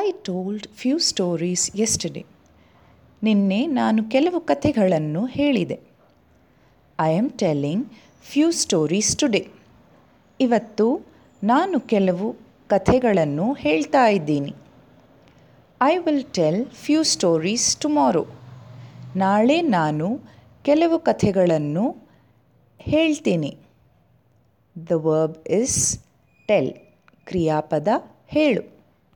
I told few stories yesterday ನಿನ್ನೆ ನಾನು ಕೆಲವು ಕಥೆಗಳನ್ನು ಹೇಳಿದೆ. I am telling few stories today ಇವತ್ತು ನಾನು ಕೆಲವು ಕಥೆಗಳನ್ನು ಹೇಳ್ತಾ ಇದ್ದೀನಿ. I will tell few stories tomorrow ನಾಳೆ ನಾನು ಕೆಲವು ಕಥೆಗಳನ್ನು ಹೇಳ್ತೀನಿ. ದ ವರ್ಬ್ ಇಸ್ ಟೆಲ್ ಕ್ರಿಯಾಪದ ಹೇಳು.